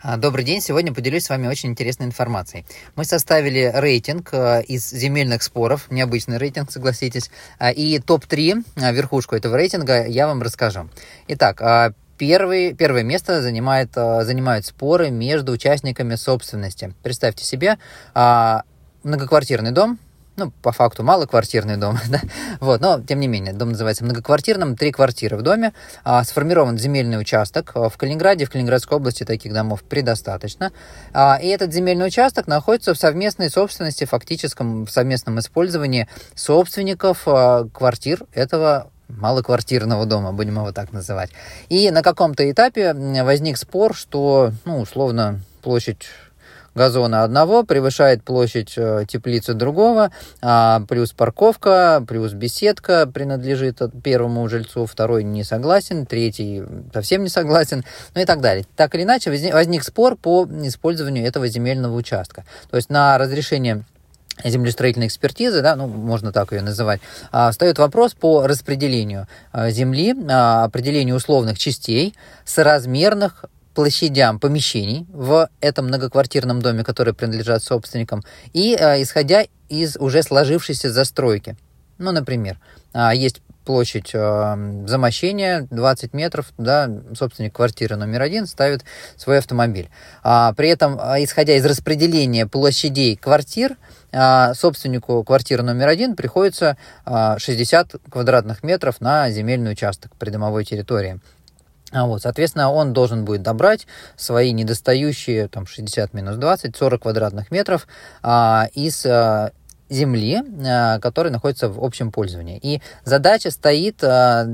А, добрый день. Сегодня поделюсь с вами очень интересной информацией. Мы составили рейтинг э, из земельных споров, необычный рейтинг, согласитесь, а, и топ-3, а, верхушку этого рейтинга я вам расскажу. Итак, Первый, первое место занимает, занимают споры между участниками собственности. Представьте себе многоквартирный дом, ну, по факту малоквартирный дом, да, вот, но, тем не менее, дом называется многоквартирным, три квартиры в доме, а, сформирован земельный участок, в Калининграде, в Калининградской области таких домов предостаточно, а, и этот земельный участок находится в совместной собственности, фактическом совместном использовании собственников а, квартир этого малоквартирного дома, будем его так называть. И на каком-то этапе возник спор, что, ну, условно, площадь газона одного превышает площадь э, теплицы другого, а плюс парковка, плюс беседка принадлежит первому жильцу, второй не согласен, третий совсем не согласен, ну и так далее. Так или иначе, возник спор по использованию этого земельного участка. То есть на разрешение землестроительной экспертизы, да, ну, можно так ее называть, а, встает вопрос по распределению а, земли, а, определению условных частей, соразмерных площадям помещений в этом многоквартирном доме, которые принадлежат собственникам, и э, исходя из уже сложившейся застройки. Ну, например, э, есть площадь э, замощения 20 метров, да, собственник квартиры номер один ставит свой автомобиль. А, при этом, исходя из распределения площадей квартир, э, собственнику квартиры номер один приходится э, 60 квадратных метров на земельный участок придомовой территории. А вот, соответственно, он должен будет добрать свои недостающие там 60 минус 20, 40 квадратных метров а, из а, земли, а, которая находится в общем пользовании. И задача стоит а,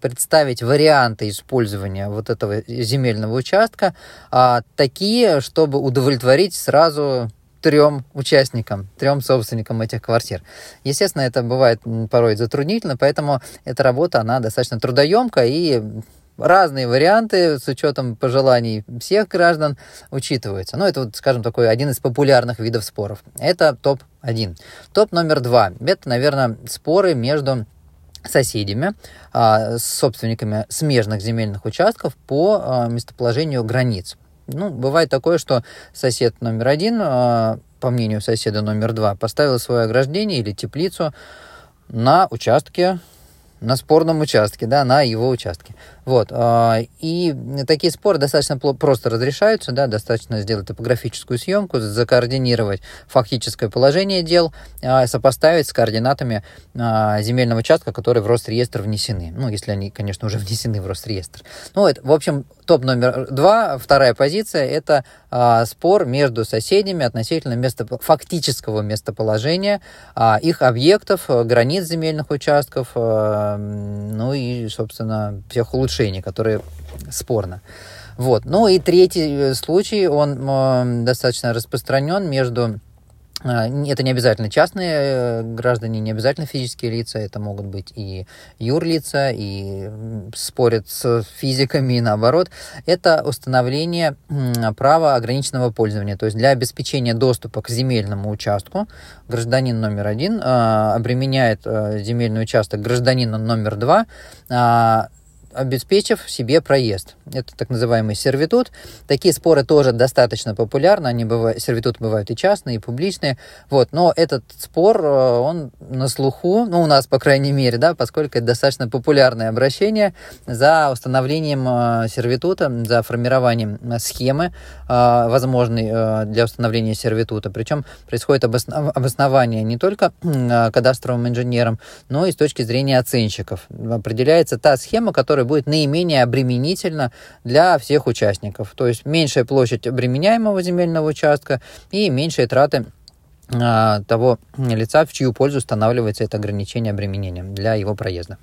представить варианты использования вот этого земельного участка а, такие, чтобы удовлетворить сразу трем участникам, трем собственникам этих квартир. Естественно, это бывает порой затруднительно, поэтому эта работа, она достаточно трудоемкая и разные варианты с учетом пожеланий всех граждан учитываются. Ну, это, вот, скажем, такой один из популярных видов споров. Это топ-1. Топ номер два. Это, наверное, споры между соседями, а, с собственниками смежных земельных участков по а, местоположению границ. Ну, бывает такое, что сосед номер один, а, по мнению соседа номер два, поставил свое ограждение или теплицу на участке на спорном участке, да, на его участке. Вот. А, и такие споры достаточно просто разрешаются, да, достаточно сделать топографическую съемку, закоординировать фактическое положение дел, а, сопоставить с координатами а, земельного участка, которые в Росреестр внесены. Ну, если они, конечно, уже внесены в Росреестр. Ну, это, в общем, топ номер два, вторая позиция, это спор между соседями относительно места, фактического местоположения их объектов, границ земельных участков, ну и, собственно, всех улучшений которые спорно. Вот. Ну и третий э, случай, он э, достаточно распространен между а, это не обязательно частные э, граждане, не обязательно физические лица, это могут быть и юрлица, и спорят с физиками, и наоборот. Это установление права ограниченного пользования. То есть для обеспечения доступа к земельному участку гражданин номер один а, обременяет земельный участок гражданина номер два а, обеспечив себе проезд. Это так называемый сервитут. Такие споры тоже достаточно популярны. Они бывают, сервитуты бывают и частные, и публичные. Вот. Но этот спор, э, он на слуху, ну, у нас, по крайней мере, да, поскольку это достаточно популярное обращение за установлением э, сервитута, за формированием схемы, э, возможной для установления сервитута. Причем происходит обоснование не только кадастровым инженером, но и с точки зрения оценщиков. Определяется та схема, которая которая будет наименее обременительна для всех участников. То есть меньшая площадь обременяемого земельного участка и меньшие траты а, того лица, в чью пользу устанавливается это ограничение обременения для его проезда.